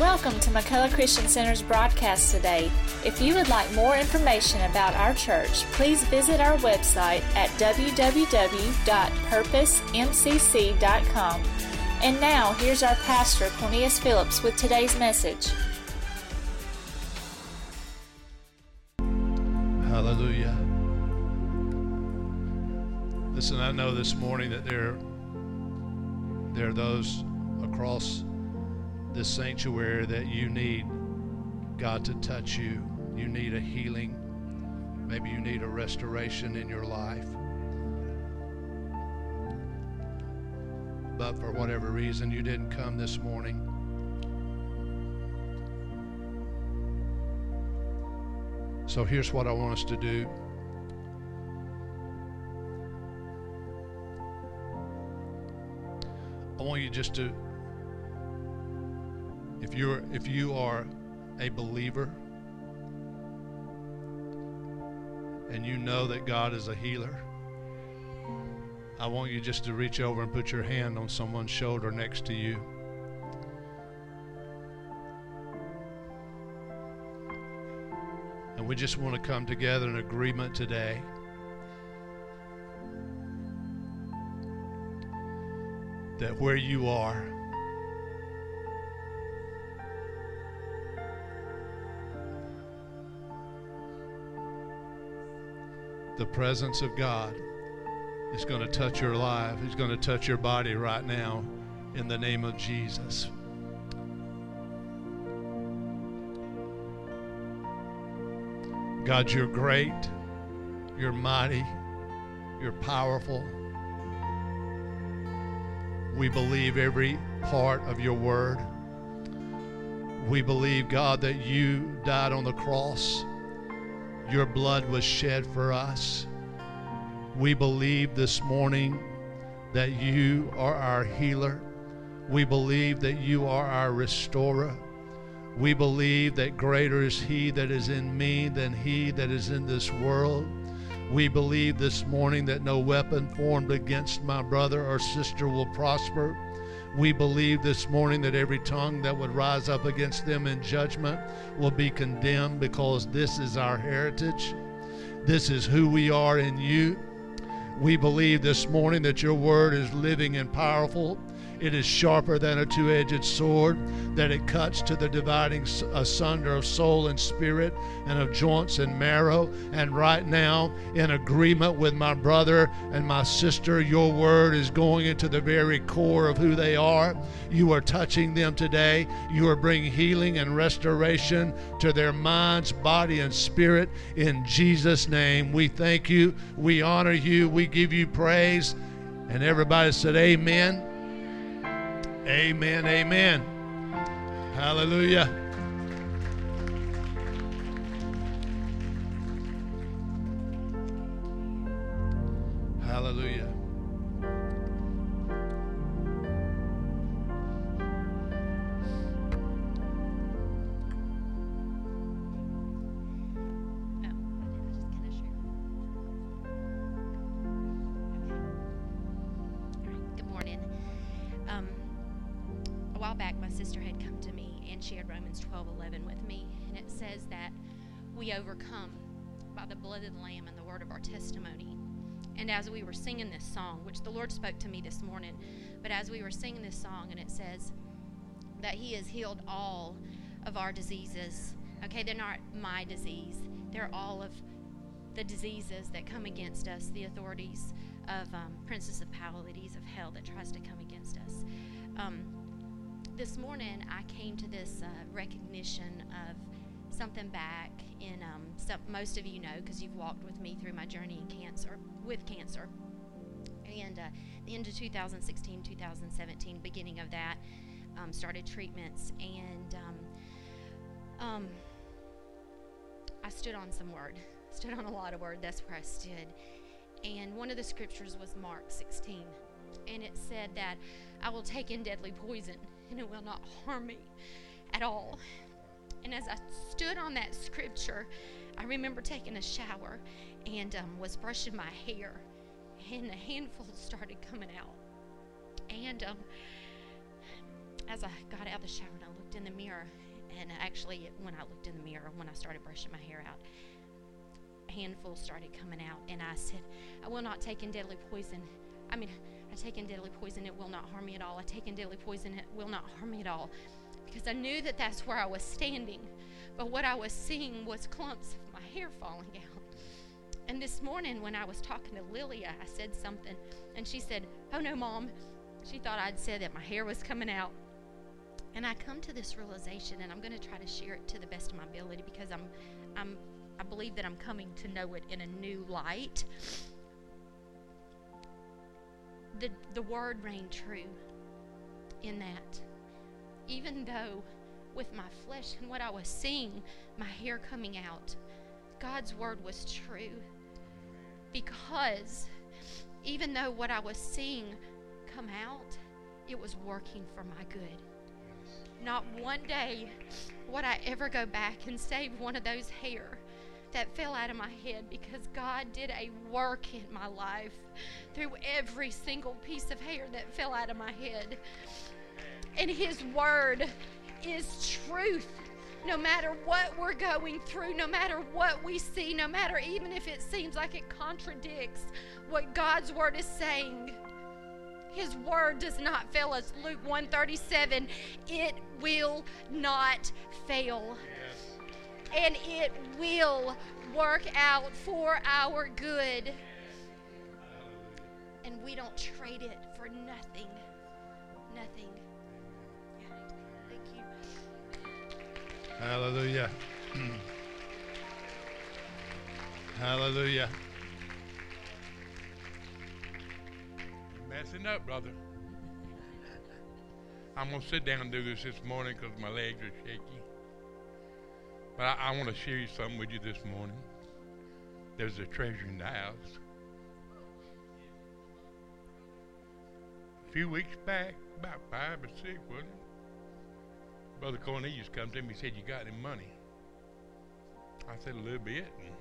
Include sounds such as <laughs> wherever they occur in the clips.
Welcome to McCullough Christian Center's broadcast today. If you would like more information about our church, please visit our website at www.purposemcc.com. And now, here's our pastor, Cornelius Phillips, with today's message. Hallelujah. Listen, I know this morning that there, there are those across this sanctuary that you need God to touch you. You need a healing. Maybe you need a restoration in your life. But for whatever reason, you didn't come this morning. So here's what I want us to do. I want you just to if you're if you are a believer and you know that God is a healer, I want you just to reach over and put your hand on someone's shoulder next to you. And we just want to come together in agreement today. That where you are, the presence of God is going to touch your life. He's going to touch your body right now in the name of Jesus. God, you're great. You're mighty. You're powerful. We believe every part of your word. We believe, God, that you died on the cross. Your blood was shed for us. We believe this morning that you are our healer. We believe that you are our restorer. We believe that greater is He that is in me than He that is in this world. We believe this morning that no weapon formed against my brother or sister will prosper. We believe this morning that every tongue that would rise up against them in judgment will be condemned because this is our heritage. This is who we are in you. We believe this morning that your word is living and powerful it is sharper than a two edged sword, that it cuts to the dividing uh, asunder of soul and spirit and of joints and marrow. And right now, in agreement with my brother and my sister, your word is going into the very core of who they are. You are touching them today. You are bringing healing and restoration to their minds, body, and spirit. In Jesus' name, we thank you. We honor you. We give you praise. And everybody said, Amen. Amen. Amen. Hallelujah. Hallelujah. We overcome by the blood of the Lamb and the word of our testimony. And as we were singing this song, which the Lord spoke to me this morning, but as we were singing this song, and it says that He has healed all of our diseases. Okay, they're not my disease, they're all of the diseases that come against us, the authorities of um, principalities of hell that tries to come against us. Um, this morning, I came to this uh, recognition of something back in um, some, most of you know because you've walked with me through my journey in cancer with cancer. And uh, the end of 2016 2017 beginning of that um, started treatments. And um, um, i stood on some word <laughs> stood on a lot of word that's where i stood. And one of the scriptures was mark 16 and it said that i will take in deadly poison and it will not harm me at all and as I stood on that scripture, I remember taking a shower and um, was brushing my hair, and a handful <laughs> started coming out. And um, as I got out of the shower and I looked in the mirror, and actually, when I looked in the mirror, when I started brushing my hair out, a handful started coming out, and I said, I will not take in deadly poison. I mean, I take in deadly poison, it will not harm me at all. I take in deadly poison, it will not harm me at all. Because I knew that that's where I was standing. But what I was seeing was clumps of my hair falling out. And this morning, when I was talking to Lilia, I said something, and she said, Oh no, mom. She thought I'd said that my hair was coming out. And I come to this realization, and I'm going to try to share it to the best of my ability because I'm, I'm, I believe that I'm coming to know it in a new light. The, the word rang true in that. Even though with my flesh and what I was seeing, my hair coming out, God's word was true. Because even though what I was seeing come out, it was working for my good. Not one day would I ever go back and save one of those hair that fell out of my head because God did a work in my life through every single piece of hair that fell out of my head. And His Word is truth. No matter what we're going through, no matter what we see, no matter even if it seems like it contradicts what God's Word is saying. His word does not fail us. Luke 137, it will not fail. And it will work out for our good. And we don't trade it for nothing. Nothing. Yeah. Thank you. Hallelujah. Hallelujah. messing up, brother. I'm going to sit down and do this this morning because my legs are shaky. But I, I want to share something with you this morning. There's a treasure in the house. A few weeks back, about five or six, wasn't it? Brother Cornelius comes to me and said, You got any money? I said, A little bit. And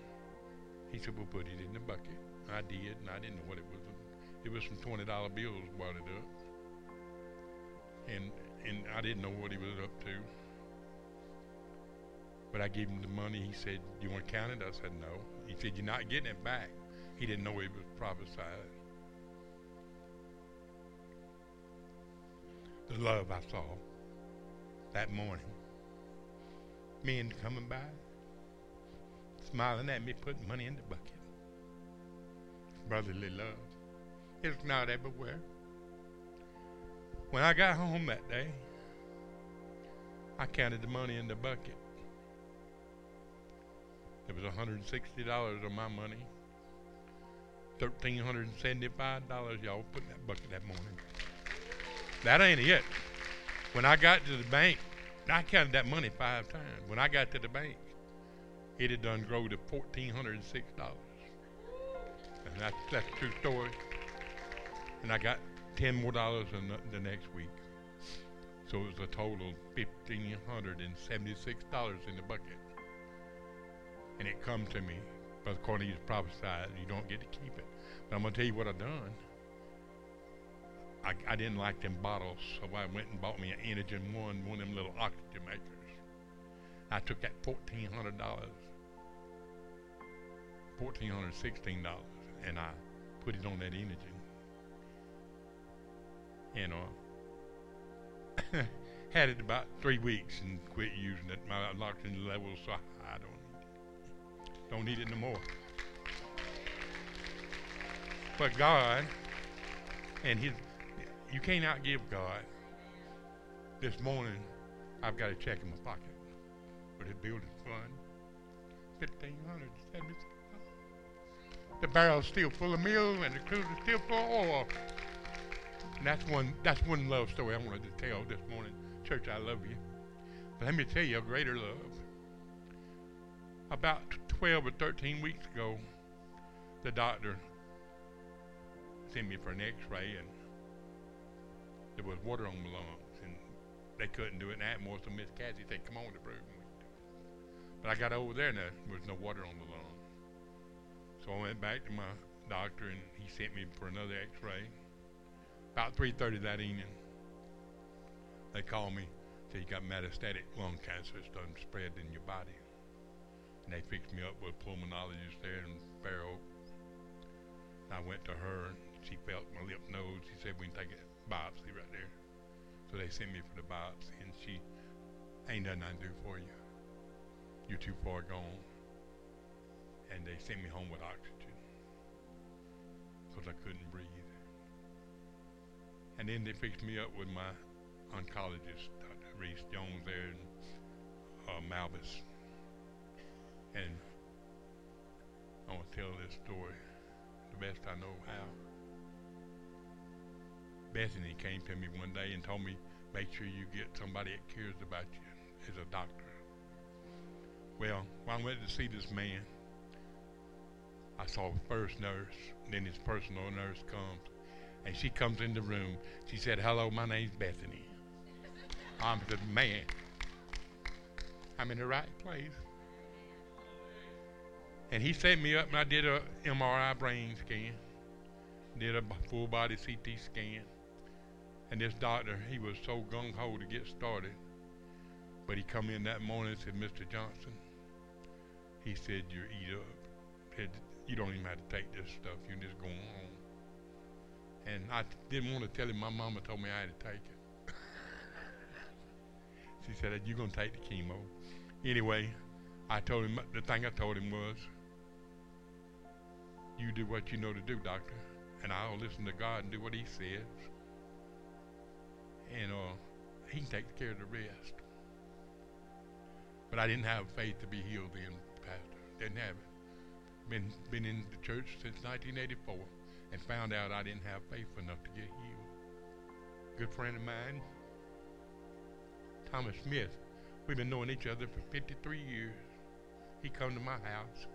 he said, We'll put it in the bucket. I did, and I didn't know what it was it was some twenty dollar bills brought it up, and and I didn't know what he was up to. But I gave him the money. He said, "Do you want to count it?" I said, "No." He said, "You're not getting it back." He didn't know it was prophesied. The love I saw that morning, men coming by, smiling at me, putting money in the bucket. Brotherly love. It's not everywhere. When I got home that day, I counted the money in the bucket. It was $160 of my money. $1,375 y'all put in that bucket that morning. That ain't it. When I got to the bank, I counted that money five times. When I got to the bank, it had done grow to $1,406. And that's, that's a true story and I got ten more dollars the, the next week. So it was a total of fifteen hundred and seventy-six dollars in the bucket. And it come to me, Brother Cornelius prophesied, you don't get to keep it. But I'm gonna tell you what I done. I, I didn't like them bottles, so I went and bought me an Inogen one, one of them little oxygen makers. I took that fourteen hundred dollars, fourteen hundred sixteen dollars, and I put it on that Inogen you uh, <coughs> know. Had it about three weeks and quit using it. My oxygen level so it. Don't need it no more. But God and His, you can't outgive God. This morning, I've got a check in my pocket for the building fund, fifteen hundred seventy. The barrel's still full of meal and the cruiser's still full of oil. And that's one that's one love story I wanted to tell this morning. Church, I love you. But let me tell you a greater love. About 12 or 13 weeks ago, the doctor sent me for an x-ray and there was water on my lungs and they couldn't do it. And Atmore, so Miss Cassie said, come on to Brogan. But I got over there and there was no water on the lung. So I went back to my doctor and he sent me for another x-ray about 3.30 that evening. They called me, said you got metastatic lung cancer. It's done spread in your body. And they fixed me up with a pulmonologist there in Fair Oak. I went to her and she felt my lymph nodes. She said we can take a biopsy right there. So they sent me for the biopsy and she ain't nothing I can do for you. You're too far gone. And they sent me home with oxygen because I couldn't breathe. And then they fixed me up with my oncologist, Dr. Reese Jones there in uh, Malbus. And I want to tell this story the best I know how. Bethany came to me one day and told me, make sure you get somebody that cares about you as a doctor. Well, when I went to see this man, I saw the first nurse, then his personal nurse comes, and she comes in the room. She said, hello, my name's Bethany. I'm the man. I'm in the right place. And he set me up, and I did a MRI brain scan, did a full body CT scan. And this doctor, he was so gung ho to get started. But he come in that morning and said, Mr. Johnson, he said, you're eat up. Said, you don't even have to take this stuff. You can just go on. And I didn't want to tell him. My mama told me I had to take it. she said, you're going to take the chemo. Anyway, I told him, the thing I told him was, you do what you know to do, doctor, and I'll listen to God and do what he says. And uh, he can take care of the rest. But I didn't have faith to be healed then, Pastor. Didn't have it. Been, been in the church since 1984 and found out I didn't have faith enough to get healed. Good friend of mine, Thomas Smith, we've been knowing each other for 53 years. He come to my house.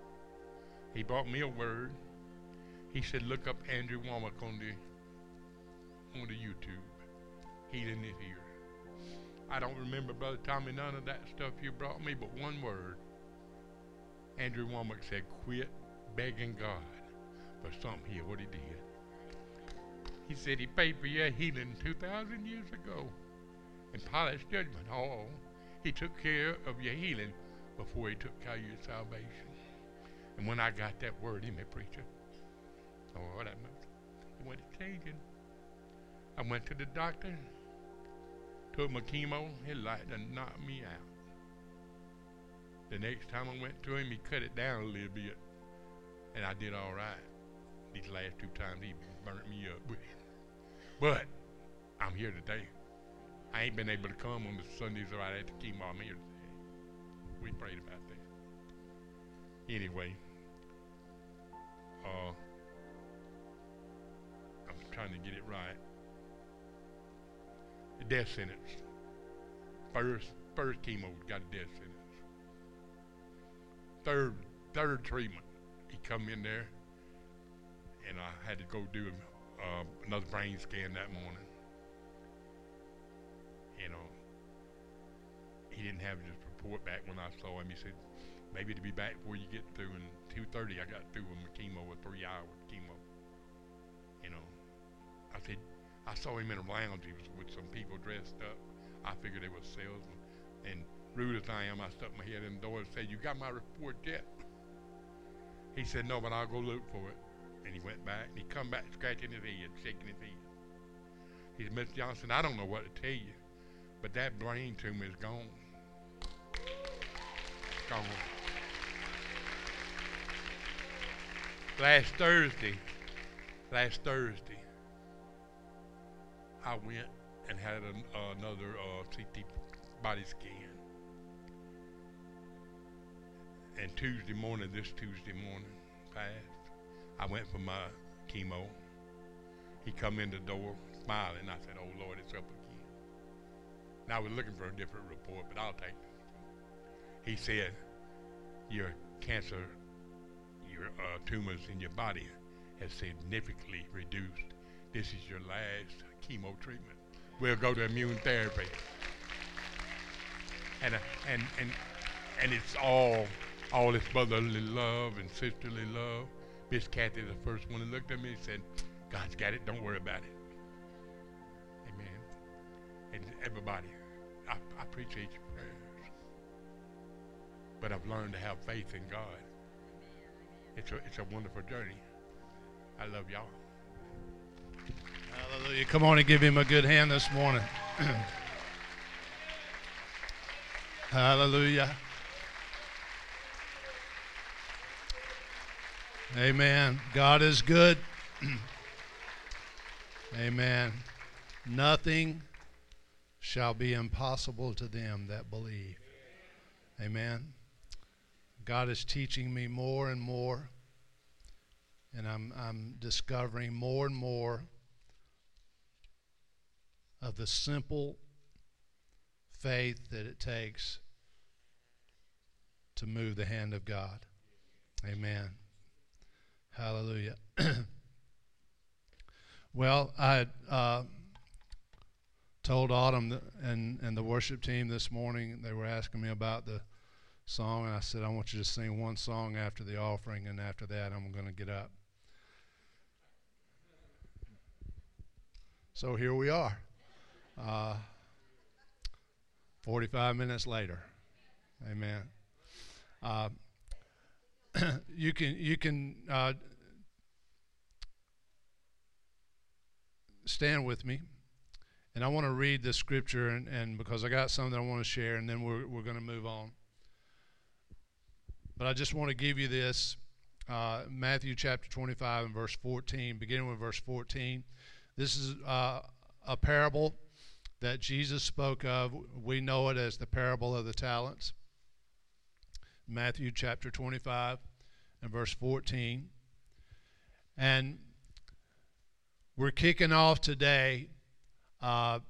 He brought me a word. He said, look up Andrew Wommack on the, on the YouTube. Healing is here. I don't remember, Brother Tommy, none of that stuff you brought me, but one word. Andrew Wommack said, quit begging God for something here, what he did. He said he paid for your healing 2,000 years ago. And Pilate's judgment, oh, he took care of your healing before he took care of your salvation. And when I got that word in me, preacher, oh, that meant, it went changing. I went to the doctor, took my chemo, he like to knock me out. The next time I went to him, he cut it down a little bit, and I did all right. These last two times, he burnt me up. But I'm here today. I ain't been able to come on the Sundays right after chemo. I'm here today. We prayed about that. Anyway, uh, trying to get it right. The death sentence. First, first chemo got a death sentence. Third, third treatment, he come in there, and I had to go do uh, another brain scan that morning. You know, he didn't have his report back when I saw him. He said, maybe to be back before you get through. And 2.30, I got through with my chemo, with three hours chemo. I saw him in a lounge. He was with some people dressed up. I figured they were salesmen. And rude as I am, I stuck my head in the door and said, you got my report yet? He said, no, but I'll go look for it. And he went back, and he come back scratching his head, shaking his head. He said, Mr. Johnson, I don't know what to tell you, but that brain tumor is gone. Gone. Last Thursday, last Thursday, I went and had an, uh, another uh, CT body scan. And Tuesday morning, this Tuesday morning, passed. I went for my chemo. He come in the door smiling. I said, "Oh Lord, it's up again." Now we're looking for a different report, but I'll take this. He said, "Your cancer, your uh, tumors in your body, has significantly reduced. This is your last chemo treatment. We'll go to immune therapy." And uh, and and and it's all all this brotherly love and sisterly love. Miss Kathy, the first one who looked at me, and said, God's got it. Don't worry about it. Amen. And, everybody, I, I appreciate your prayers. But I've learned to have faith in God. It's a, it's a wonderful journey. I love y'all. Hallelujah. Come on and give him a good hand this morning. <clears throat> Hallelujah. Amen. God is good. <clears throat> Amen. Nothing shall be impossible to them that believe. Amen. God is teaching me more and more, and I'm, I'm discovering more and more of the simple faith that it takes to move the hand of God. Amen. Hallelujah. <clears throat> well, I uh, told Autumn and, and the worship team this morning, they were asking me about the song, and I said, I want you to sing one song after the offering, and after that, I'm going to get up. So here we are. Uh, 45 minutes later. Amen. Uh, <clears throat> you can you can uh, stand with me, and I want to read the scripture, and, and because I got something I want to share, and then we're we're going to move on. But I just want to give you this uh, Matthew chapter 25 and verse 14, beginning with verse 14. This is uh, a parable that Jesus spoke of. We know it as the parable of the talents. Matthew chapter 25 and verse 14. And we're kicking off today. Uh,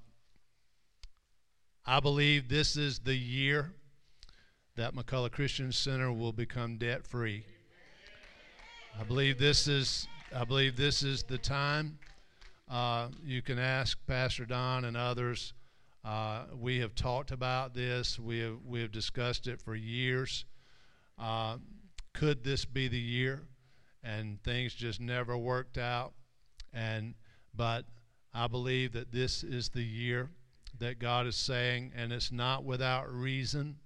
I believe this is the year that McCullough Christian Center will become debt free. I believe this is I believe this is the time. Uh, you can ask Pastor Don and others. Uh, we have talked about this. We have we have discussed it for years. Uh, could this be the year? And things just never worked out. And but I believe that this is the year that God is saying, and it's not without reason.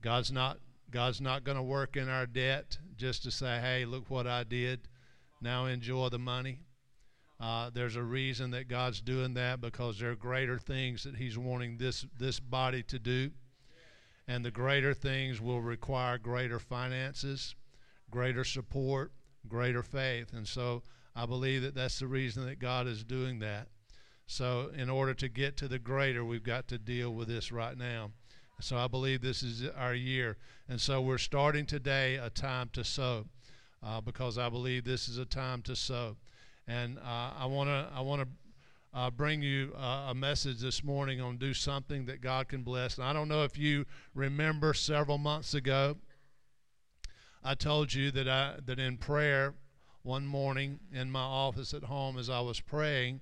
God's not God's not going to work in our debt just to say, "Hey, look what I did. Now enjoy the money." Uh, there's a reason that God's doing that because there are greater things that He's wanting this this body to do, and the greater things will require greater finances, greater support, greater faith, and so I believe that that's the reason that God is doing that. So, in order to get to the greater, we've got to deal with this right now. So, I believe this is our year, and so we're starting today a time to sow, uh, because I believe this is a time to sow and uh, I want to I want to uh, bring you uh, a message this morning on do something that God can bless. And I don't know if you remember several months ago, I told you that I that in prayer one morning in my office at home as I was praying,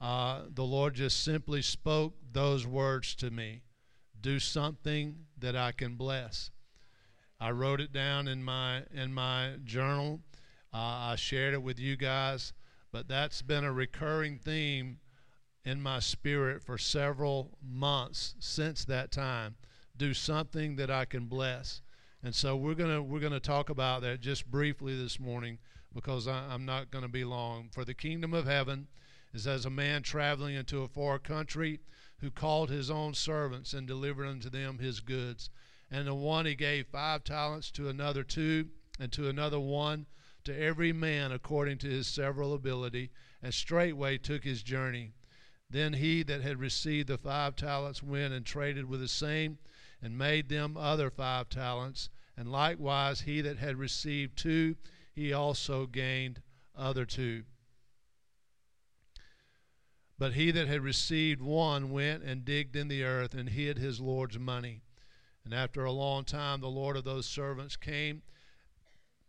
uh, the Lord just simply spoke those words to me: "Do something that I can bless." I wrote it down in my in my journal. Uh, I shared it with you guys. But that's been a recurring theme in my spirit for several months since that time. Do something that I can bless. And so we're gonna we're gonna talk about that just briefly this morning because I, am not going to be long. For the kingdom of heaven is as a man traveling into a far country who called his own servants and delivered unto them his goods. And the one he gave five talents, to another two, and to another one to every man according to his several ability, and straightway took his journey. Then he that had received the five talents went and traded with the same, and made them other five talents. And likewise he that had received two, he also gained other two. But he that had received one went and digged in the earth and hid his Lord's money. And after a long time, the Lord of those servants came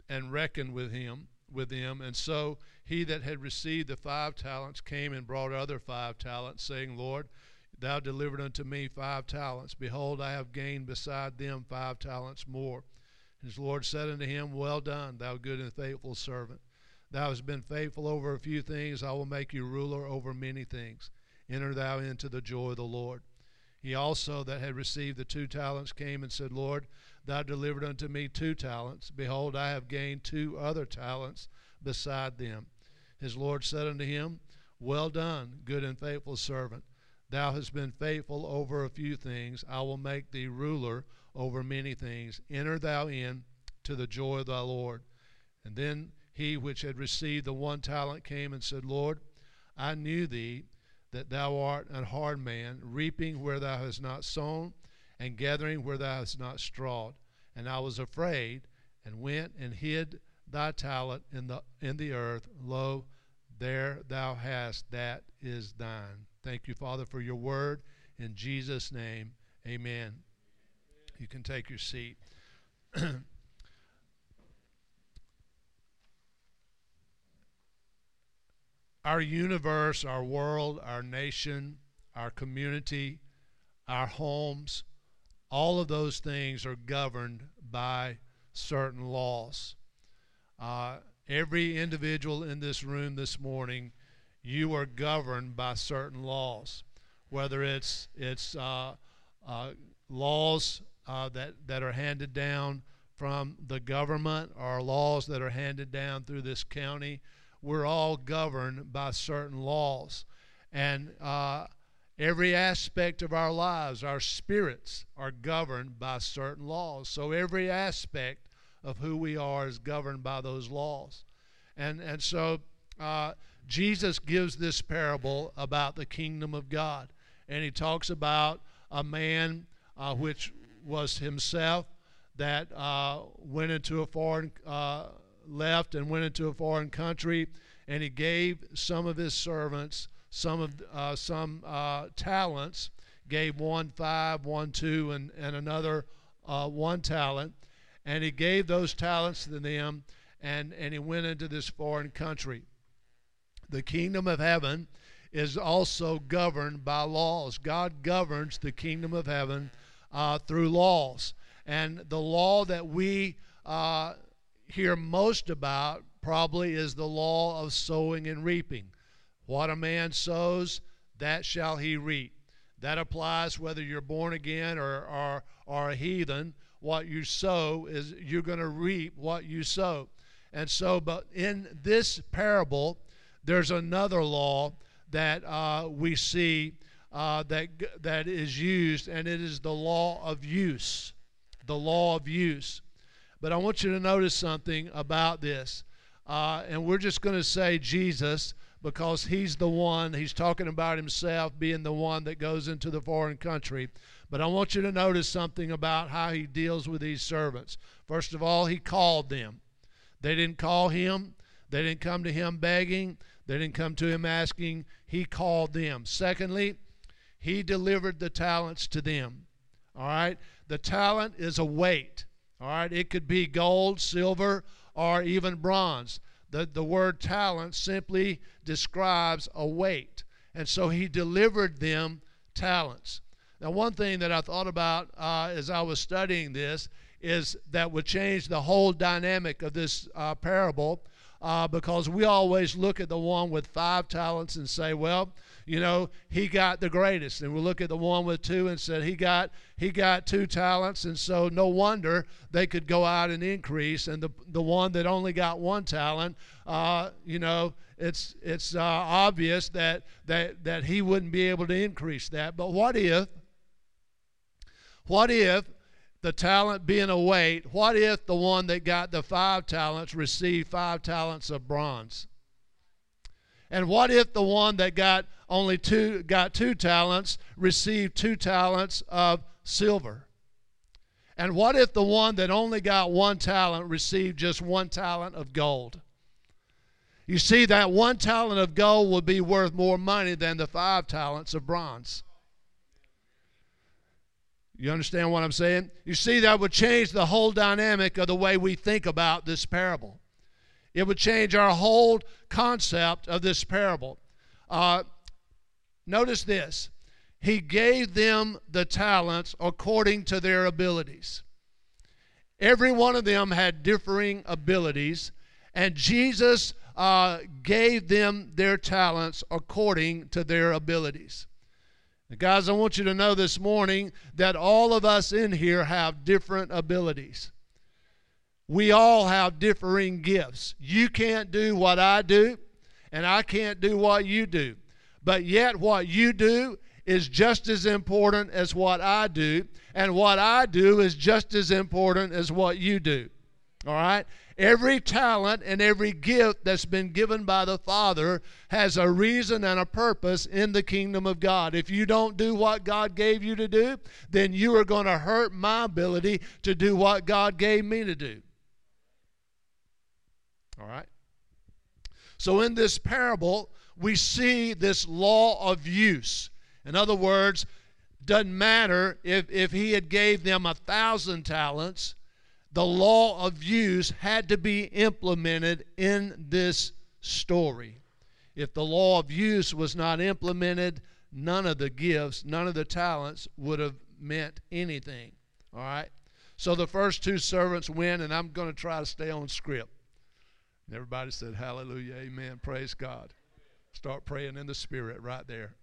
and reckoned with him with them. And so he that had received the five talents came and brought other five talents, saying, Lord, thou delivered unto me five talents. Behold, I have gained beside them five talents more. His Lord said unto him, Well done, thou good and faithful servant. Thou hast been faithful over a few things, I will make you ruler over many things. enter thou into the joy of the Lord. He also that had received the two talents came and said, Lord, thou delivered unto me two talents. Behold, I have gained two other talents beside them. His Lord said unto him, Well done, good and faithful servant. Thou hast been faithful over a few things. I will make thee ruler over many things. Enter thou in to the joy of thy Lord. And then he which had received the one talent came and said, Lord, I knew thee that thou art an hard man, reaping where thou hast not sown, and gathering where thou hast not strawed. And I was afraid, and went and hid thy talent in the in the earth. Lo, there thou hast that is thine. Thank you, Father, for your word. In Jesus' name, amen. You can take your seat. <clears throat> our universe, our world, our nation, our community, our homes, all of those things are governed by certain laws. Uh, every individual in this room this morning, you are governed by certain laws, whether it's it's uh, uh, laws uh, that that are handed down from the government or laws that are handed down through this county we're all governed by certain laws. And uh, every aspect of our lives, our spirits, are governed by certain laws. So every aspect of who we are is governed by those laws. And, and so uh, Jesus gives this parable about the kingdom of God. And he talks about a man uh, which was himself that uh, went into a foreign uh, left and went into a foreign country, and he gave some of his servants some of uh, some uh, talents. Gave one five, one two, and and another uh, one talent, and he gave those talents to them, and and he went into this foreign country. The kingdom of heaven is also governed by laws. God governs the kingdom of heaven uh, through laws, and the law that we uh, hear most about probably is the law of sowing and reaping. What a man sows, that shall he reap. That applies whether you're born again or, or, or a heathen. What you sow is you're going to reap what you sow. And so, but in this parable, there's another law that uh, we see uh, that that is used, and it is the law of use. The law of use. But I want you to notice something about this. Uh, and we're just going to say Jesus because he's the one, he's talking about himself being the one that goes into the foreign country. But I want you to notice something about how he deals with these servants. First of all, he called them. They didn't call him, they didn't come to him begging, they didn't come to him asking. He called them. Secondly, he delivered the talents to them. All right? The talent is a weight. All right, it could be gold, silver, or even bronze. The, the word talent simply describes a weight. And so he delivered them talents. Now, one thing that I thought about uh, as I was studying this is that would change the whole dynamic of this uh, parable uh, because we always look at the one with five talents and say, well, you know, he got the greatest. And we look at the one with two and said he got he got two talents, and so no wonder they could go out and increase. And the the one that only got one talent, uh, you know, it's it's uh, obvious that that that he wouldn't be able to increase that. But what if? What if the talent being a weight, what if the one that got the five talents received five talents of bronze? And what if the one that got only two got two talents received two talents of silver? And what if the one that only got one talent received just one talent of gold? You see, that one talent of gold would be worth more money than the five talents of bronze. You understand what I'm saying? You see, that would change the whole dynamic of the way we think about this parable. It would change our whole concept of this parable. Uh, notice this He gave them the talents according to their abilities. Every one of them had differing abilities, and Jesus uh, gave them their talents according to their abilities. Guys, I want you to know this morning that all of us in here have different abilities. We all have differing gifts. You can't do what I do, and I can't do what you do. But yet, what you do is just as important as what I do, and what I do is just as important as what you do. All right? Every talent and every gift that's been given by the Father has a reason and a purpose in the kingdom of God. If you don't do what God gave you to do, then you are going to hurt my ability to do what God gave me to do. All right? So in this parable, we see this law of use. In other words, doesn't matter if, if he had gave them a thousand talents, the law of use had to be implemented in this story. If the law of use was not implemented, none of the gifts, none of the talents would have meant anything. All right? So the first two servants went, and I'm going to try to stay on script. Everybody said, Hallelujah, Amen, praise God. Start praying in the Spirit right there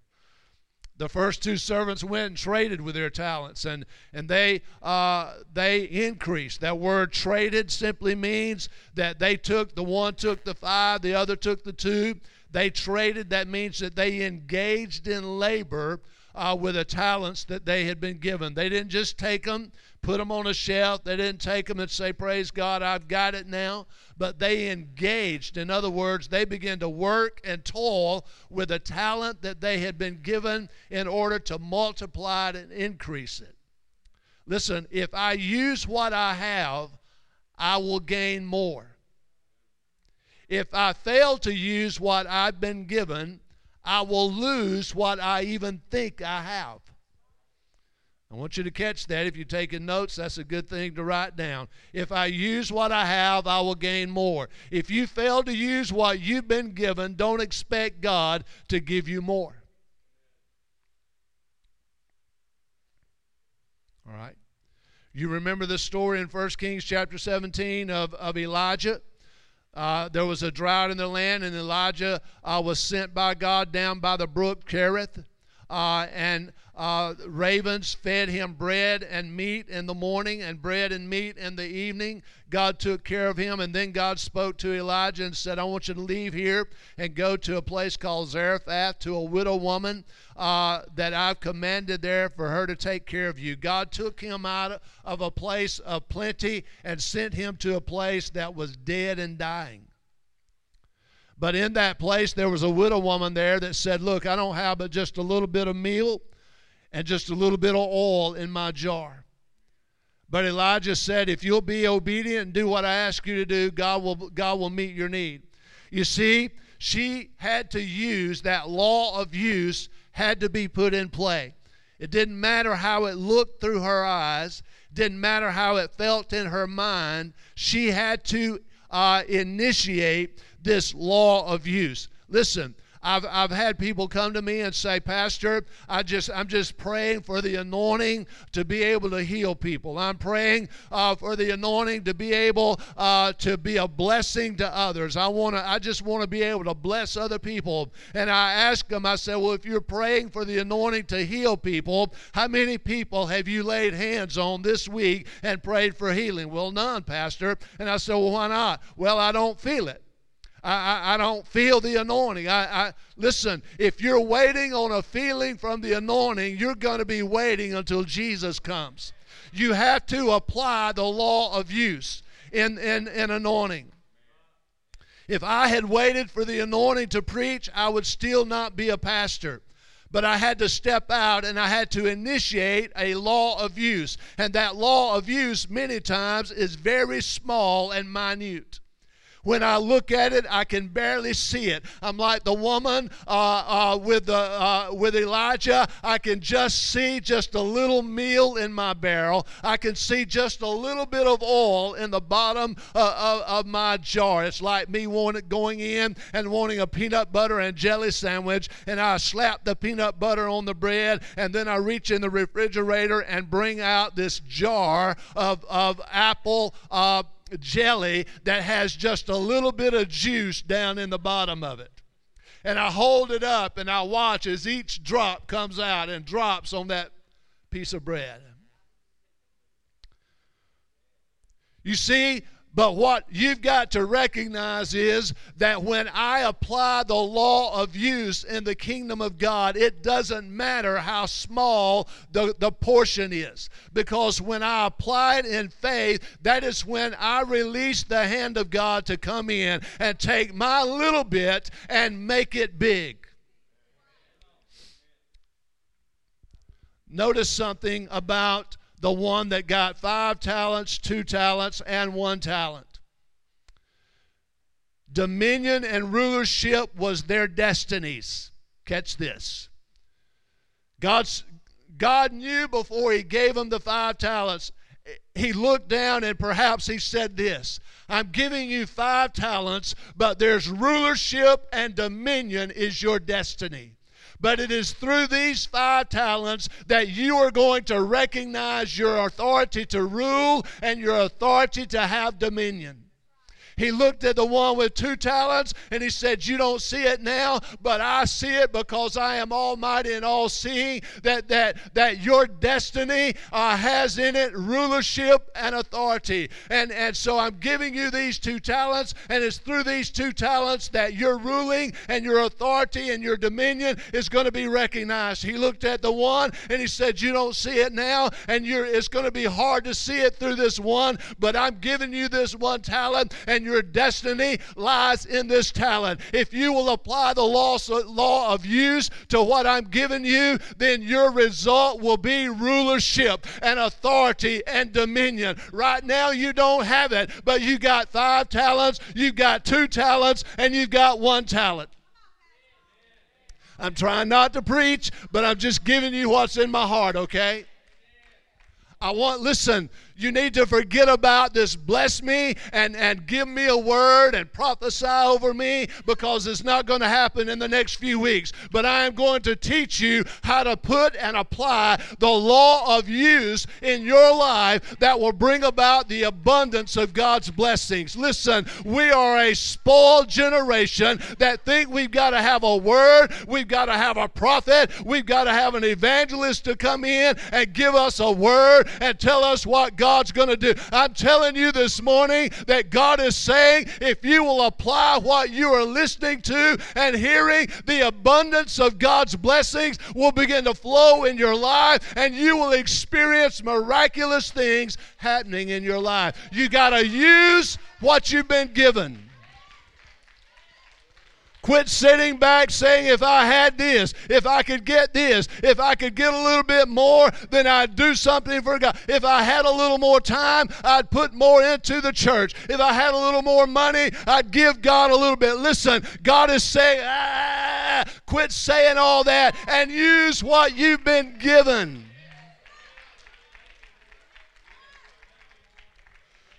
the first two servants went and traded with their talents and and they uh, they increased. That word traded simply means that they took the one took the five the other took the two. They traded that means that they engaged in labor uh, with the talents that they had been given they didn't just take them put them on a shelf. They didn't take them and say, Praise God, I've got it now. But they engaged. In other words, they began to work and toil with the talent that they had been given in order to multiply it and increase it. Listen, if I use what I have, I will gain more. If I fail to use what I've been given, I will lose what I even think I have. I want you to catch that. If you're taking notes, that's a good thing to write down. If I use what I have, I will gain more. If you fail to use what you've been given, don't expect God to give you more. All right. You remember the story in 1 Kings chapter 17 of, of Elijah? Uh, there was a drought in the land, and Elijah uh, was sent by God down by the brook Cherith. Uh, and uh, ravens fed him bread and meat in the morning and bread and meat in the evening. God took care of him, and then God spoke to Elijah and said, I want you to leave here and go to a place called Zarephath to a widow woman uh, that I've commanded there for her to take care of you. God took him out of a place of plenty and sent him to a place that was dead and dying. But in that place, there was a widow woman there that said, Look, I don't have but just a little bit of meal and just a little bit of oil in my jar. But Elijah said, If you'll be obedient and do what I ask you to do, God will, God will meet your need. You see, she had to use that law of use, had to be put in play. It didn't matter how it looked through her eyes, didn't matter how it felt in her mind. She had to uh, initiate this law of use. Listen, I've, I've had people come to me and say, Pastor, I just I'm just praying for the anointing to be able to heal people. I'm praying uh, for the anointing to be able uh, to be a blessing to others. I want to I just want to be able to bless other people. And I ask them, I said, Well, if you're praying for the anointing to heal people, how many people have you laid hands on this week and prayed for healing? Well, none, Pastor. And I said, Well, why not? Well, I don't feel it. I, I, I, don't feel the anointing. I, I listen. If you're waiting on a feeling from the anointing, you're going to be waiting until Jesus comes. You have to apply the law of use in, in, in anointing. If I had waited for the anointing to preach, I would still not be a pastor. But I had to step out and I had to initiate a law of use. And that law of use, many times, is very small and minute. When I look at it, I can barely see it. I'm like the woman uh, uh, with, the, uh, with Elijah. I can just see just a little meal in my barrel. I can see just a little bit of oil in the bottom uh, of, of, my jar. It's like me wanting, going in and wanting a peanut butter and jelly sandwich, and I slap the peanut butter on the bread, and then I reach in the refrigerator and bring out this jar of, of apple uh, jelly that has just a little bit of juice down in the bottom of it. And I hold it up and I watch as each drop comes out and drops on that piece of bread. You see, but what you've got to recognize is that when I apply the law of use in the kingdom of God, it doesn't matter how small the, the portion is. Because when I apply it in faith, that is when I release the hand of God to come in and take my little bit and make it big. Notice something about the one that got five talents, two talents, and one talent. Dominion and rulership was their destinies. Catch this. God's, God knew before He gave them the five talents. He looked down and perhaps He said this I'm giving you five talents, but there's rulership and dominion is your destiny. But it is through these five talents that you are going to recognize your authority to rule and your authority to have dominion. He looked at the one with two talents and he said, You don't see it now, but I see it because I am almighty and all seeing. That, that, that your destiny uh, has in it rulership and authority. And, and so I'm giving you these two talents, and it's through these two talents that your ruling and your authority and your dominion is going to be recognized. He looked at the one and he said, You don't see it now, and it's going to be hard to see it through this one, but I'm giving you this one talent, and your destiny lies in this talent. If you will apply the law, of use to what I'm giving you, then your result will be rulership and authority and dominion. Right now, you don't have it, but you got five talents, you've got two talents, and you've got one talent. I'm trying not to preach, but I'm just giving you what's in my heart, okay? I want, listen, you need to forget about this bless me and, and give me a word and prophesy over me because it's not going to happen in the next few weeks. But I am going to teach you how to put and apply the law of use in your life that will bring about the abundance of God's blessings. Listen, we are a spoiled generation that think we've got to have a word, we've got to have a prophet, we've got to have an evangelist to come in and give us a word and tell us what God God's going to do. I'm telling you this morning that God is saying if you will apply what you are listening to and hearing, the abundance of God's blessings will begin to flow in your life and you will experience miraculous things happening in your life. You got to use what you've been given. Quit sitting back saying, if I had this, if I could get this, if I could get a little bit more, then I'd do something for God. If I had a little more time, I'd put more into the church. If I had a little more money, I'd give God a little bit. Listen, God is saying, ah, ah, ah, ah quit saying all that and use what you've been given.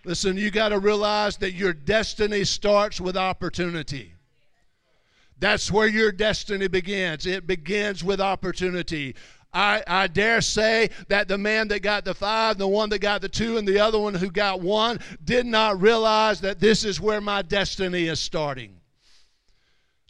Listen, you got to realize that your destiny starts with opportunity. That's where your destiny begins. It begins with opportunity. I, I dare say that the man that got the five, the one that got the two, and the other one who got one did not realize that this is where my destiny is starting.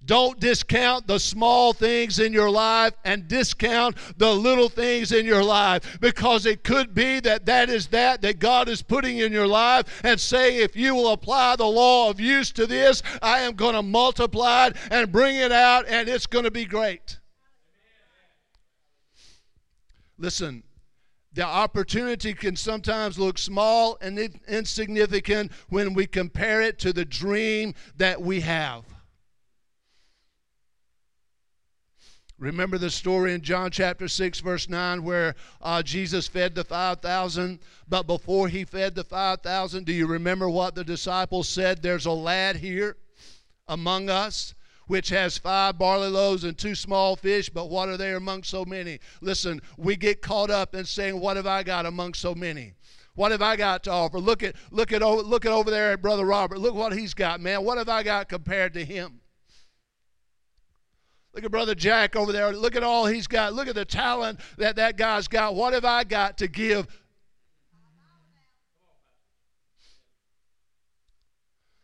Don't discount the small things in your life and discount the little things in your life because it could be that that is that that God is putting in your life and say, if you will apply the law of use to this, I am going to multiply it and bring it out and it's going to be great. Listen, the opportunity can sometimes look small and insignificant when we compare it to the dream that we have. Remember the story in John chapter 6, verse 9, where uh, Jesus fed the 5,000. But before he fed the 5,000, do you remember what the disciples said? There's a lad here among us which has five barley loaves and two small fish, but what are they among so many? Listen, we get caught up in saying, What have I got among so many? What have I got to offer? Look at look at look at over there at Brother Robert. Look what he's got, man. What have I got compared to him? Look at Brother Jack over there. Look at all he's got. Look at the talent that that guy's got. What have I got to give?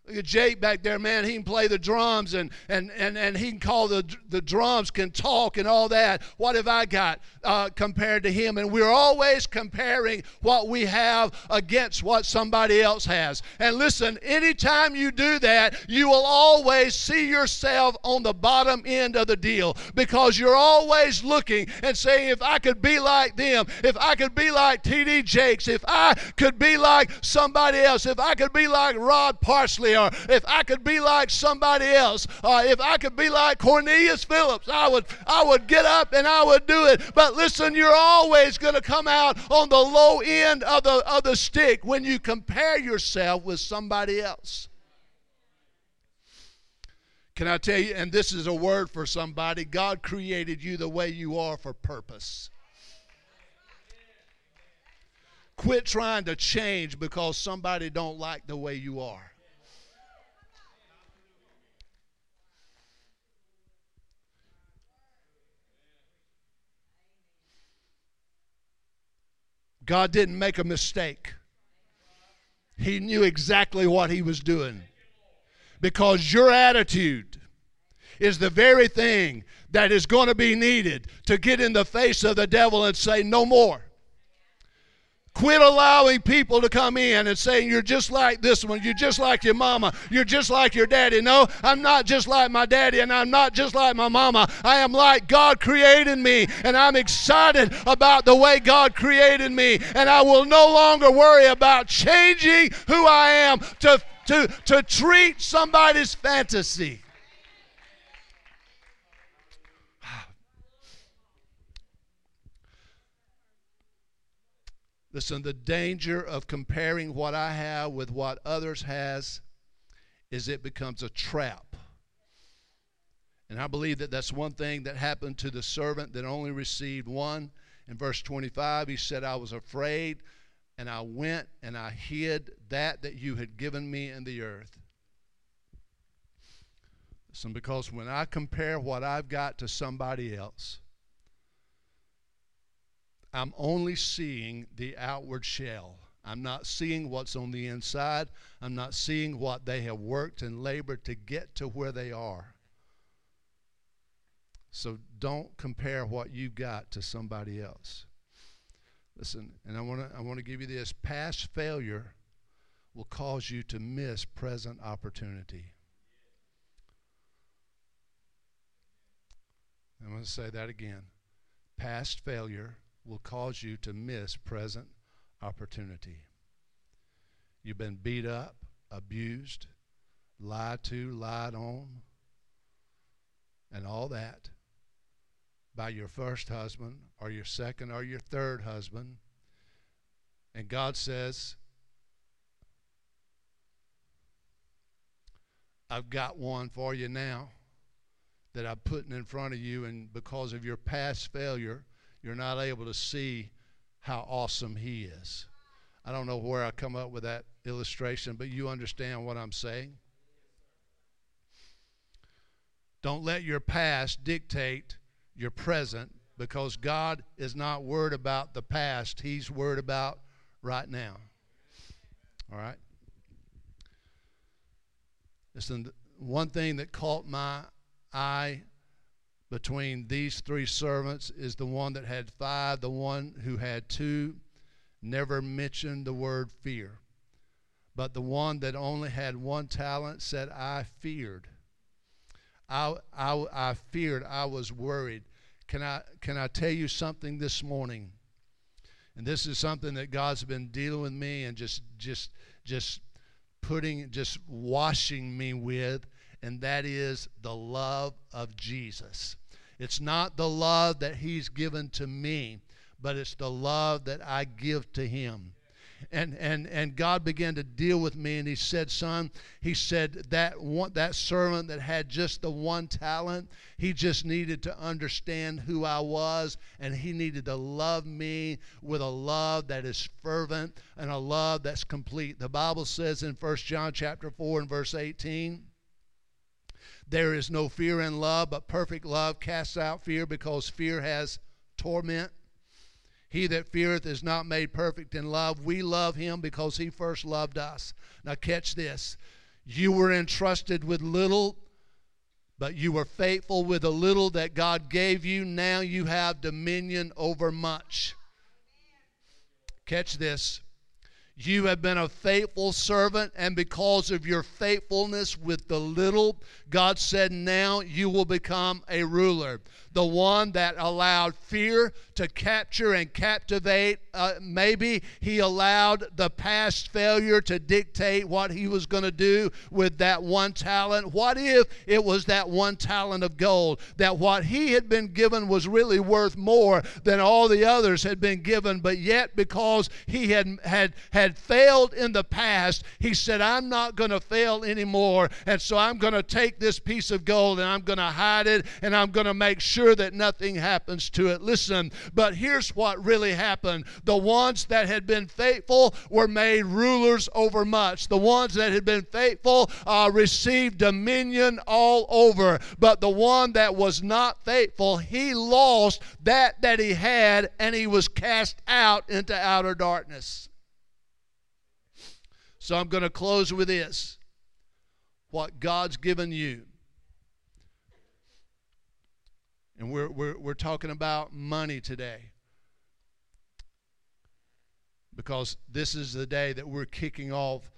Look at Jake back there, man. He can play the drums and, and, and, and he can call the, the drums, can talk and all that. What have I got uh, compared to him? And we're always comparing what we have against what somebody else has. And listen, anytime you do that, you will always see yourself on the bottom end of the deal because you're always looking and saying, if I could be like them, if I could be like T.D. Jakes, if I could be like somebody else, if I could be like Rod Parsley, or if I could be like somebody else, or if I could be like Cornelius Phillips, I would I would get up and I would do it. But listen, you're always going to come out on the low end of the of the stick when you compare yourself with somebody else. Can I tell you, and this is a word for somebody, God created you the way you are for purpose. Quit trying to change because somebody don't like the way you are. God didn't make a mistake. He knew exactly what he was doing. Because your attitude is the very thing that is going to be needed to get in the face of the devil and say, No more. Quit allowing people to come in and saying, You're just like this one. You're just like your mama. You're just like your daddy. No, I'm not just like my daddy and I'm not just like my mama. I am like God created me and I'm excited about the way God created me. And I will no longer worry about changing who I am to, to, to treat somebody's fantasy. Listen, the danger of comparing what I have with what others has is it becomes a trap. And I believe that that's one thing that happened to the servant that only received one. In verse 25, he said, I was afraid, and I went and I hid that that you had given me in the earth. Listen, because when I compare what I've got to somebody else, I'm only seeing the outward shell. I'm not seeing what's on the inside. I'm not seeing what they have worked and labored to get to where they are. So don't compare what you've got to somebody else. Listen, and I want to I want to give you this past failure will cause you to miss present opportunity. I'm going to say that again. Past failure will cause you to miss present opportunity. You've been beat up, abused, lied to, lied on, and all that by your first husband or your second or your third husband. And God says, I've got one for you now that I'm putting in front of you, and because of your past failure, you're not able to see how awesome He is. I don't know where I come up with that illustration, but you understand what I'm saying. Don't let your past dictate your present because God is not worried about the past, He's worried about right now. All right? Listen, one thing that caught my eye between these three servants is the one that had five, the one who had two never mentioned the word fear. But the one that only had one talent said, I feared. I, I, I feared. I was worried. Can I, can I tell you something this morning? And this is something that God's been dealing with me and just, just, just putting, just washing me with and that is the love of Jesus. It's not the love that He's given to me, but it's the love that I give to Him. And, and, and God began to deal with me, and He said, Son, He said, that, one, that servant that had just the one talent, he just needed to understand who I was, and he needed to love me with a love that is fervent and a love that's complete. The Bible says in 1 John chapter 4 and verse 18, there is no fear in love, but perfect love casts out fear because fear has torment. He that feareth is not made perfect in love. We love him because he first loved us. Now, catch this. You were entrusted with little, but you were faithful with a little that God gave you. Now you have dominion over much. Catch this. You have been a faithful servant, and because of your faithfulness with the little, God said, Now you will become a ruler the one that allowed fear to capture and captivate. Uh, maybe he allowed the past failure to dictate what he was going to do with that one talent. What if it was that one talent of gold? That what he had been given was really worth more than all the others had been given, but yet because he had had had failed in the past, he said, "I'm not going to fail anymore, and so I'm going to take this piece of gold and I'm going to hide it and I'm going to make sure." Sure that nothing happens to it. Listen, but here's what really happened the ones that had been faithful were made rulers over much. The ones that had been faithful uh, received dominion all over. But the one that was not faithful, he lost that that he had and he was cast out into outer darkness. So I'm going to close with this. What God's given you And we're, we're, we're talking about money today. Because this is the day that we're kicking off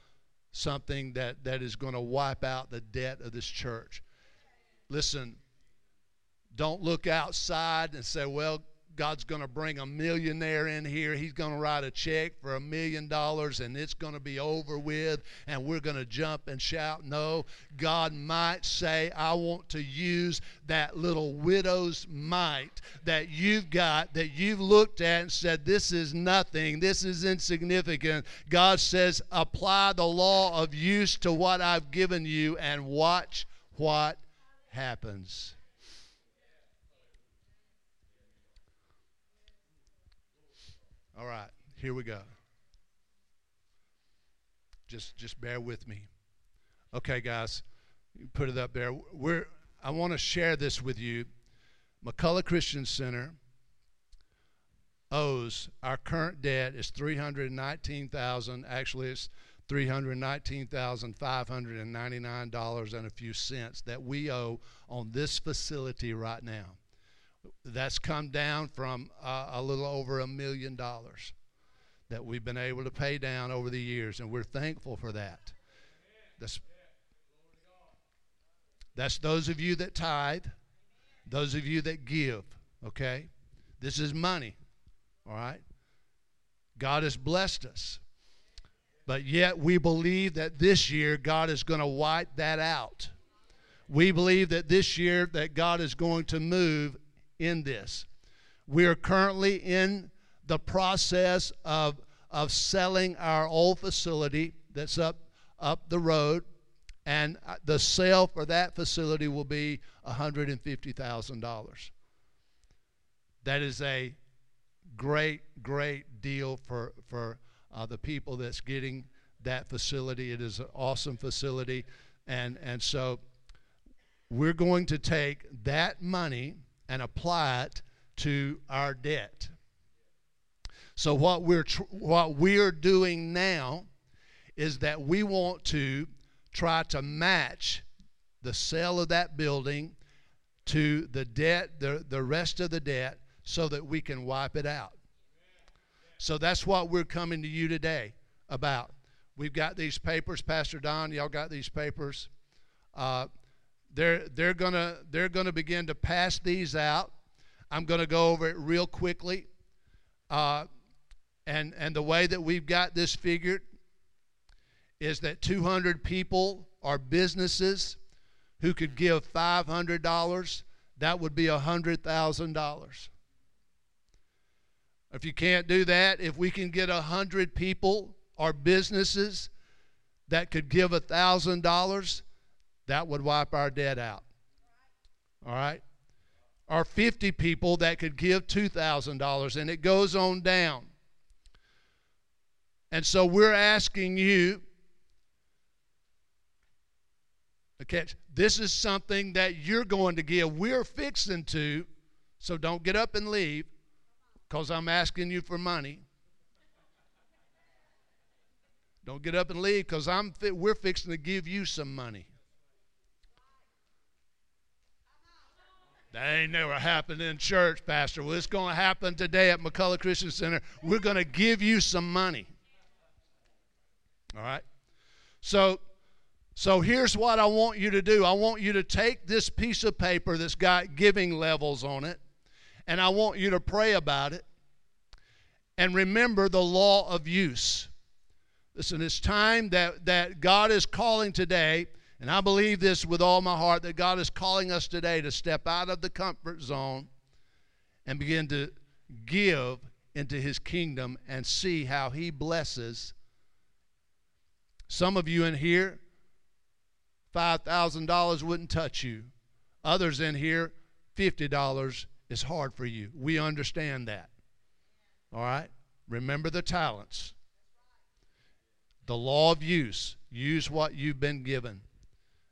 something that, that is going to wipe out the debt of this church. Listen, don't look outside and say, well, God's going to bring a millionaire in here. He's going to write a check for a million dollars and it's going to be over with and we're going to jump and shout. No, God might say, I want to use that little widow's mite that you've got, that you've looked at and said, This is nothing, this is insignificant. God says, Apply the law of use to what I've given you and watch what happens. All right, here we go. Just just bear with me. Okay, guys, put it up there. We're I want to share this with you. McCullough Christian Center owes our current debt is 319,000 actually it's $319,599 and a few cents that we owe on this facility right now. That's come down from uh, a little over a million dollars that we've been able to pay down over the years, and we're thankful for that. That's, that's those of you that tithe, those of you that give, okay? This is money, all right? God has blessed us. But yet we believe that this year God is going to wipe that out. We believe that this year that God is going to move in this. We are currently in the process of, of selling our old facility that's up, up the road, and uh, the sale for that facility will be $150,000. That is a great, great deal for, for uh, the people that's getting that facility. It is an awesome facility. And, and so we're going to take that money and apply it to our debt. So what we're tr- what we're doing now is that we want to try to match the sale of that building to the debt, the, the rest of the debt, so that we can wipe it out. So that's what we're coming to you today about. We've got these papers, Pastor Don. Y'all got these papers. Uh, they're they're gonna they're gonna begin to pass these out. I'm gonna go over it real quickly. Uh, and and the way that we've got this figured is that 200 people are businesses who could give $500. That would be $100,000. If you can't do that, if we can get 100 people or businesses that could give $1,000, that would wipe our debt out. All right? Or 50 people that could give $2,000, and it goes on down. And so we're asking you, okay, this is something that you're going to give. We're fixing to, so don't get up and leave because I'm asking you for money. Don't get up and leave because I'm fi- we're fixing to give you some money. That ain't never happened in church, Pastor. Well, it's going to happen today at McCullough Christian Center. We're going to give you some money. All right? So, so here's what I want you to do. I want you to take this piece of paper that's got giving levels on it, and I want you to pray about it. And remember the law of use. Listen, it's time that, that God is calling today and I believe this with all my heart that God is calling us today to step out of the comfort zone and begin to give into his kingdom and see how he blesses. Some of you in here, $5,000 wouldn't touch you. Others in here, $50 is hard for you. We understand that. All right? Remember the talents. The law of use. Use what you've been given.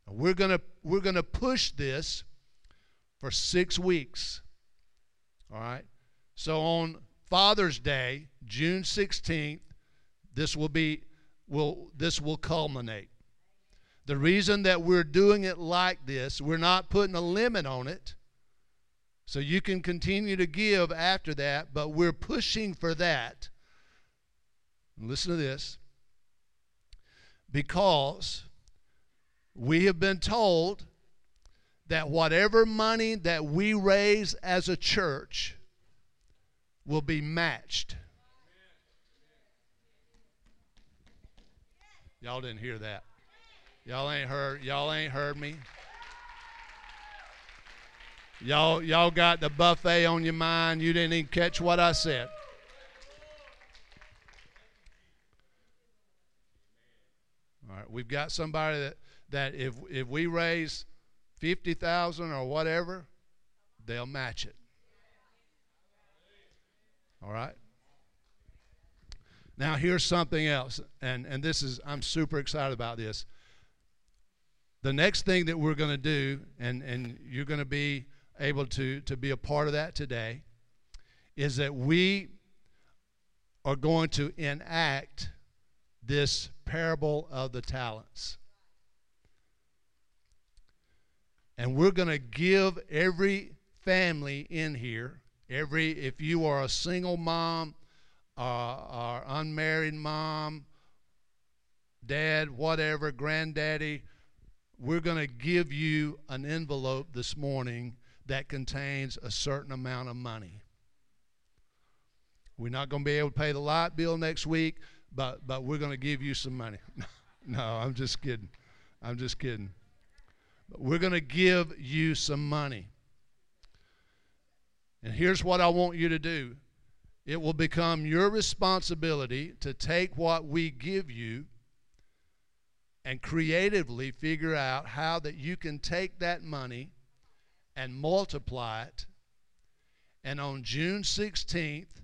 We're going to we're going to push this for 6 weeks. All right? So on Father's Day, June 16th, this will be will this will culminate. The reason that we're doing it like this, we're not putting a limit on it. So you can continue to give after that, but we're pushing for that. Listen to this. Because we have been told that whatever money that we raise as a church will be matched. Y'all didn't hear that. Y'all ain't heard y'all ain't heard me. Y'all y'all got the buffet on your mind. You didn't even catch what I said. All right, we've got somebody that that if if we raise fifty thousand or whatever, they'll match it. All right. Now here's something else, and and this is I'm super excited about this. The next thing that we're going to do, and and you're going to be able to to be a part of that today, is that we are going to enact this parable of the talents. And we're going to give every family in here, every, if you are a single mom, uh, or unmarried mom, dad, whatever, granddaddy, we're going to give you an envelope this morning that contains a certain amount of money. We're not going to be able to pay the light bill next week, but, but we're going to give you some money. <laughs> no, I'm just kidding. I'm just kidding. We're going to give you some money. And here's what I want you to do it will become your responsibility to take what we give you and creatively figure out how that you can take that money and multiply it. And on June 16th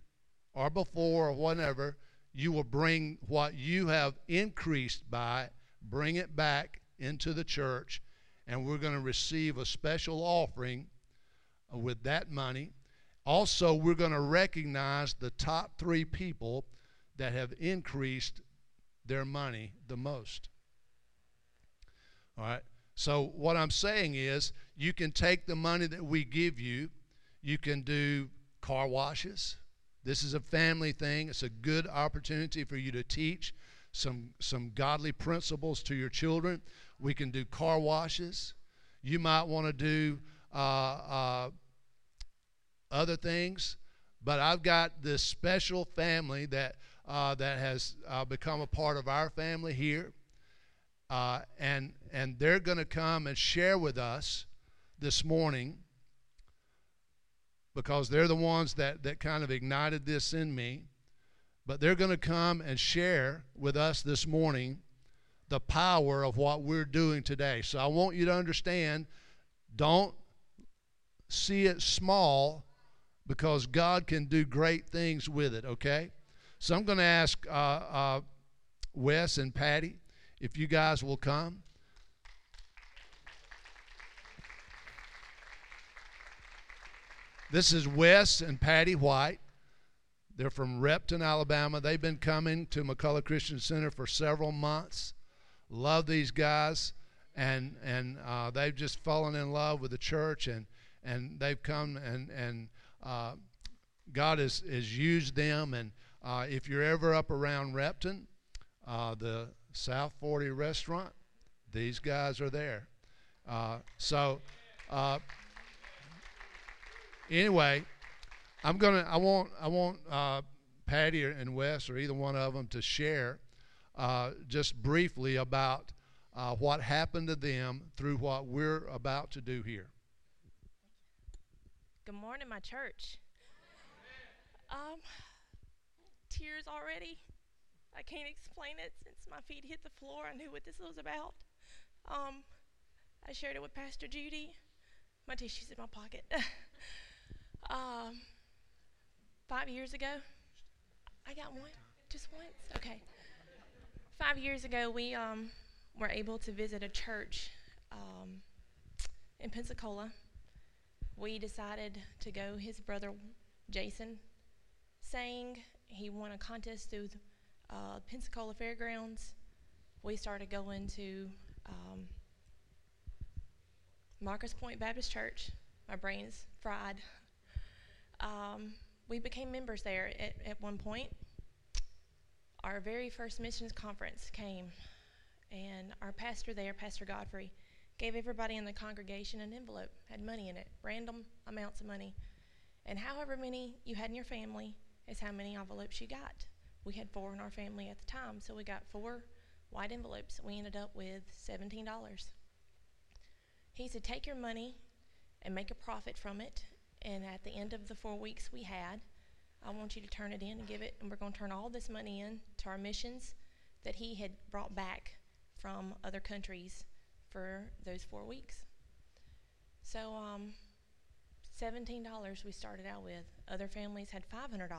or before or whenever, you will bring what you have increased by, bring it back into the church and we're going to receive a special offering uh, with that money. Also, we're going to recognize the top three people that have increased their money the most. All right. So, what I'm saying is, you can take the money that we give you, you can do car washes. This is a family thing. It's a good opportunity for you to teach some, some godly principles to your children. We can do car washes. You might want to do uh, uh, other things, but I've got this special family that uh, that has uh, become a part of our family here, uh, and and they're going to come and share with us this morning because they're the ones that that kind of ignited this in me. But they're going to come and share with us this morning the power of what we're doing today. So I want you to understand don't see it small because God can do great things with it, okay? So I'm going to ask uh, uh, Wes and Patty if you guys will come. This is Wes and Patty White. They're from Repton, Alabama. They've been coming to McCullough Christian Center for several months. Love these guys, and and uh, they've just fallen in love with the church, and and they've come and and uh, God has has used them. And uh, if you're ever up around Repton, uh, the South 40 restaurant, these guys are there. Uh, so uh, anyway, I'm gonna. I want. I want Patty and Wes or either one of them to share uh, just briefly about uh, what happened to them through what we're about to do here. Good morning, my church. Um, tears already. I can't explain it since my feet hit the floor. I knew what this was about. Um, I shared it with Pastor Judy. My tissue's in my pocket. <laughs> um, five years ago, I got one, just once. Okay. Five years ago, we um, were able to visit a church um, in Pensacola. We decided to go. His brother Jason sang. He won a contest through uh, Pensacola Fairgrounds. We started going to um, Marcus Pointe Baptist Church. My brain's fried. Um, we became members there at, at one point. Our very first missions conference came, and our pastor there, Pastor Godfrey, gave everybody in the congregation an envelope, had money in it, random amounts of money. And however many you had in your family is how many envelopes you got. We had four in our family at the time, so we got four white envelopes. We ended up with $17. He said, Take your money and make a profit from it. And at the end of the four weeks we had, I want you to turn it in and give it, and we're going to turn all this money in to our missions that he had brought back from other countries for those four weeks. So, um, $17 we started out with. Other families had $500.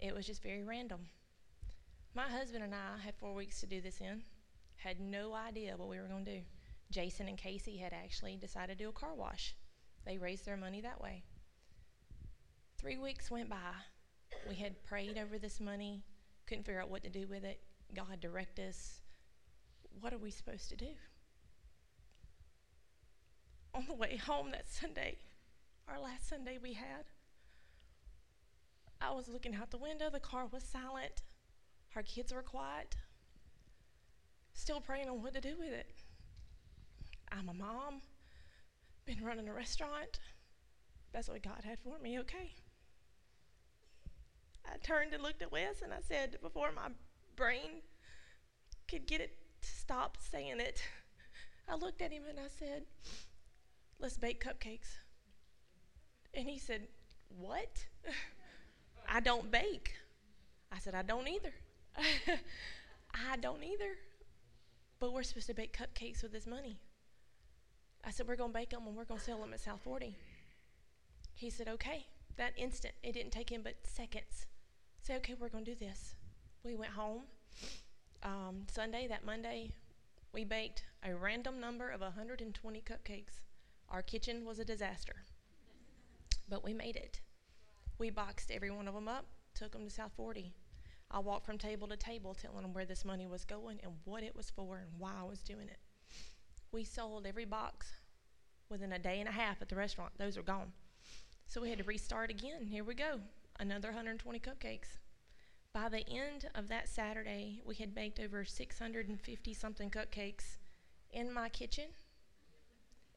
It was just very random. My husband and I had four weeks to do this in, had no idea what we were going to do. Jason and Casey had actually decided to do a car wash. They raised their money that way. Three weeks went by. We had prayed over this money, couldn't figure out what to do with it. God direct us. What are we supposed to do? On the way home that Sunday, our last Sunday we had, I was looking out the window. The car was silent. Our kids were quiet. Still praying on what to do with it. I'm a mom, been running a restaurant. That's what God had for me, okay? I turned and looked at Wes and I said, before my brain could get it to stop saying it, I looked at him and I said, let's bake cupcakes. And he said, What? <laughs> I don't bake. I said, I don't either. <laughs> I don't either. But we're supposed to bake cupcakes with this money. I said, We're going to bake them and we're going to sell them at South 40. He said, Okay. That instant, it didn't take him but seconds. Say, Okay, we're going to do this. We went home. Um, Sunday, that Monday, we baked a random number of 120 cupcakes. Our kitchen was a disaster, but we made it. We boxed every one of them up, took them to South 40. I walked from table to table telling them where this money was going and what it was for and why I was doing it. We sold every box within a day and a half at the restaurant. Those are gone. So we had to restart again. Here we go. Another 120 cupcakes. By the end of that Saturday, we had baked over 650 something cupcakes in my kitchen.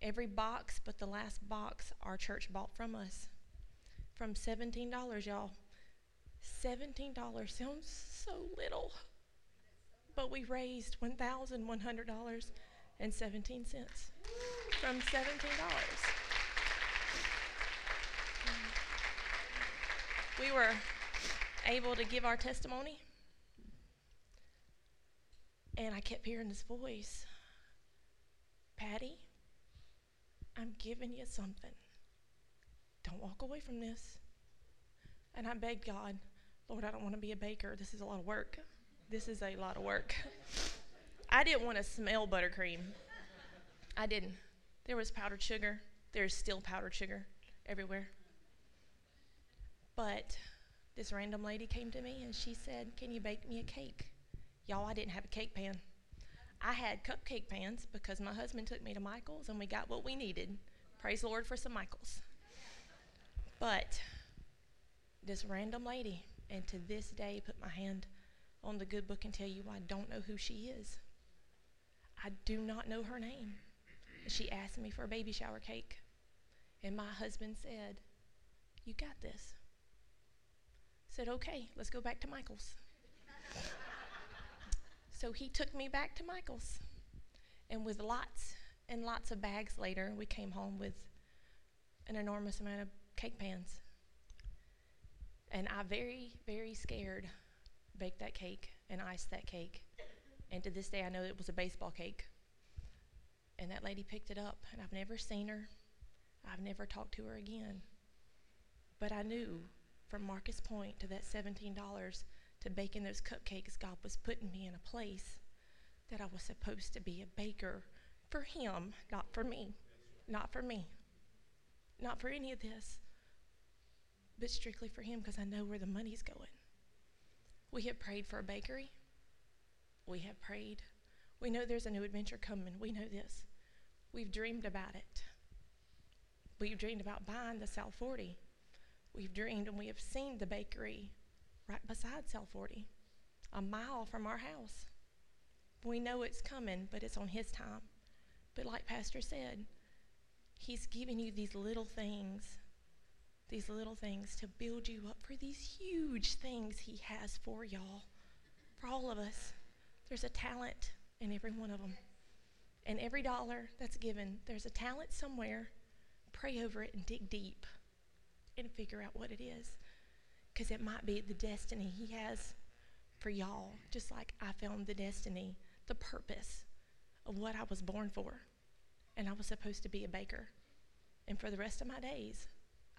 Every box but the last box our church bought from us. From $17, y'all. $17 sounds so little. But we raised $1,100 and 17 cents from $17. We were able to give our testimony, and I kept hearing this voice Patty, I'm giving you something. Don't walk away from this. And I begged God, Lord, I don't want to be a baker. This is a lot of work. This is a lot of work. <laughs> I didn't want to smell buttercream. I didn't. There was powdered sugar. There's still powdered sugar everywhere. But this random lady came to me and she said, Can you bake me a cake? Y'all, I didn't have a cake pan. I had cupcake pans because my husband took me to Michael's and we got what we needed. Praise the Lord for some Michael's. But this random lady, and to this day, put my hand on the good book and tell you I don't know who she is. I do not know her name. She asked me for a baby shower cake. And my husband said, You got this. Said, Okay, let's go back to Michael's. so he took me back to Michael's. And with lots and lots of bags later, we came home with an enormous amount of cake pans. And I very, very scared baked that cake and iced that cake. And to this day, I know it was a baseball cake. And that lady picked it up, and I've never seen her. I've never talked to her again. But I knew from Marcus Pointe to that $17 to baking those cupcakes, God was putting me in a place that I was supposed to be a baker for Him, not for me. Not for me. Not for any of this, but strictly for Him because I know where the money's going. We have prayed for a bakery. We have prayed. We know there's a new adventure coming. We know this. We've dreamed about it. We've dreamed about buying the South 40. We've dreamed and we have seen the bakery right beside South 40, a mile from our house. We know it's coming, but it's on His time. But like Pastor said, He's giving you these little things, these little things to build you up for these huge things He has for y'all, for all of us. There's a talent in every one of them. And every dollar that's given, there's a talent somewhere. Pray over it and dig deep and figure out what it is. Because it might be the destiny He has for y'all, just like I found the destiny, the purpose of what I was born for. And I was supposed to be a baker. And for the rest of my days,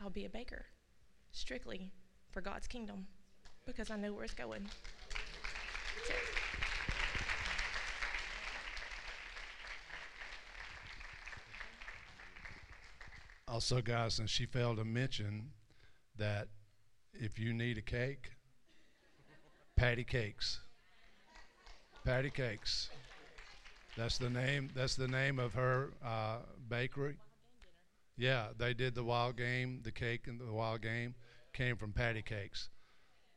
I'll be a baker, strictly for God's kingdom, because I know where it's going. Also, guys, and she failed to mention that if you need a cake, Patty Cakes. Patty Cakes. That's the name. That's the name of her uh, bakery. Yeah, they did the wild game. The cake and the wild game came from Patty Cakes.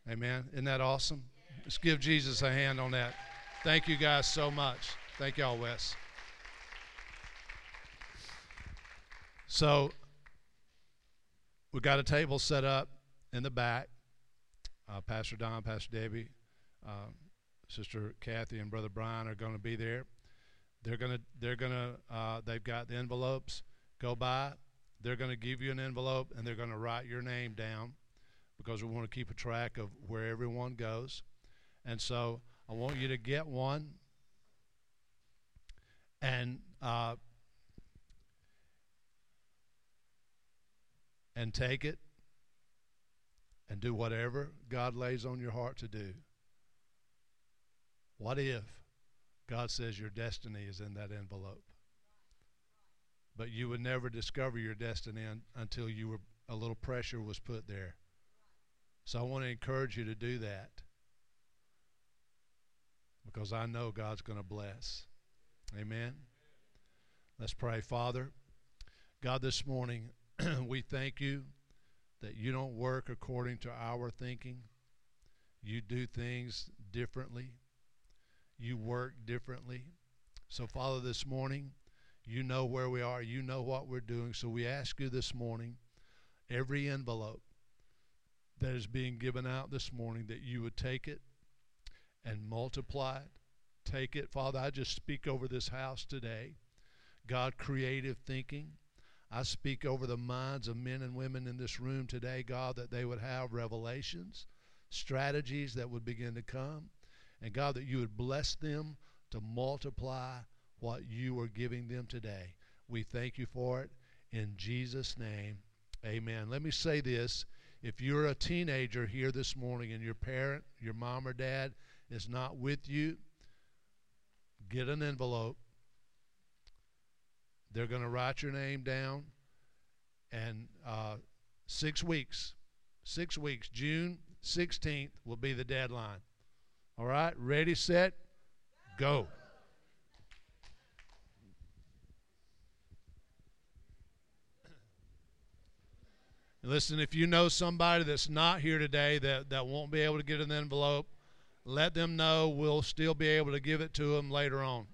Amen. Isn't that awesome? Let's give Jesus a hand on that. Thank you guys so much. Thank y'all, Wes. So we got a table set up in the back. Uh, Pastor Don, Pastor Debbie, uh, Sister Kathy, and Brother Brian are going to be there. They're gonna, they're gonna, uh, they've got the envelopes. Go by. They're going to give you an envelope and they're going to write your name down because we want to keep a track of where everyone goes. And so I want you to get one and uh, and take it and do whatever God lays on your heart to do. What if God says your destiny is in that envelope? But you would never discover your destiny un- until you were a little pressure was put there. So I want to encourage you to do that because I know God's going to bless. Amen. Let's pray, Father. God, this morning <clears throat> we thank you that you don't work according to our thinking. You do things differently. You work differently. So, Father, this morning, you know where we are. You know what we're doing. So we ask you this morning, every envelope that is being given out this morning, that you would take it and multiply it. Take it. Father, I just speak over this house today. God, creative thinking. I speak over the minds of men and women in this room today, God, that they would have revelations, strategies that would begin to come. And God, that you would bless them to multiply what you are giving them today. We thank you for it in Jesus' name. Amen. Let me say this. If you're a teenager here this morning and your parent, your mom or dad, is not with you, get an envelope. They're going to write your name down. And uh, six weeks, six weeks, June 16th will be the deadline. All right, ready, set, go. Listen, if you know somebody that's not here today that, that won't be able to get an envelope, let them know. We'll still be able to give it to them later on.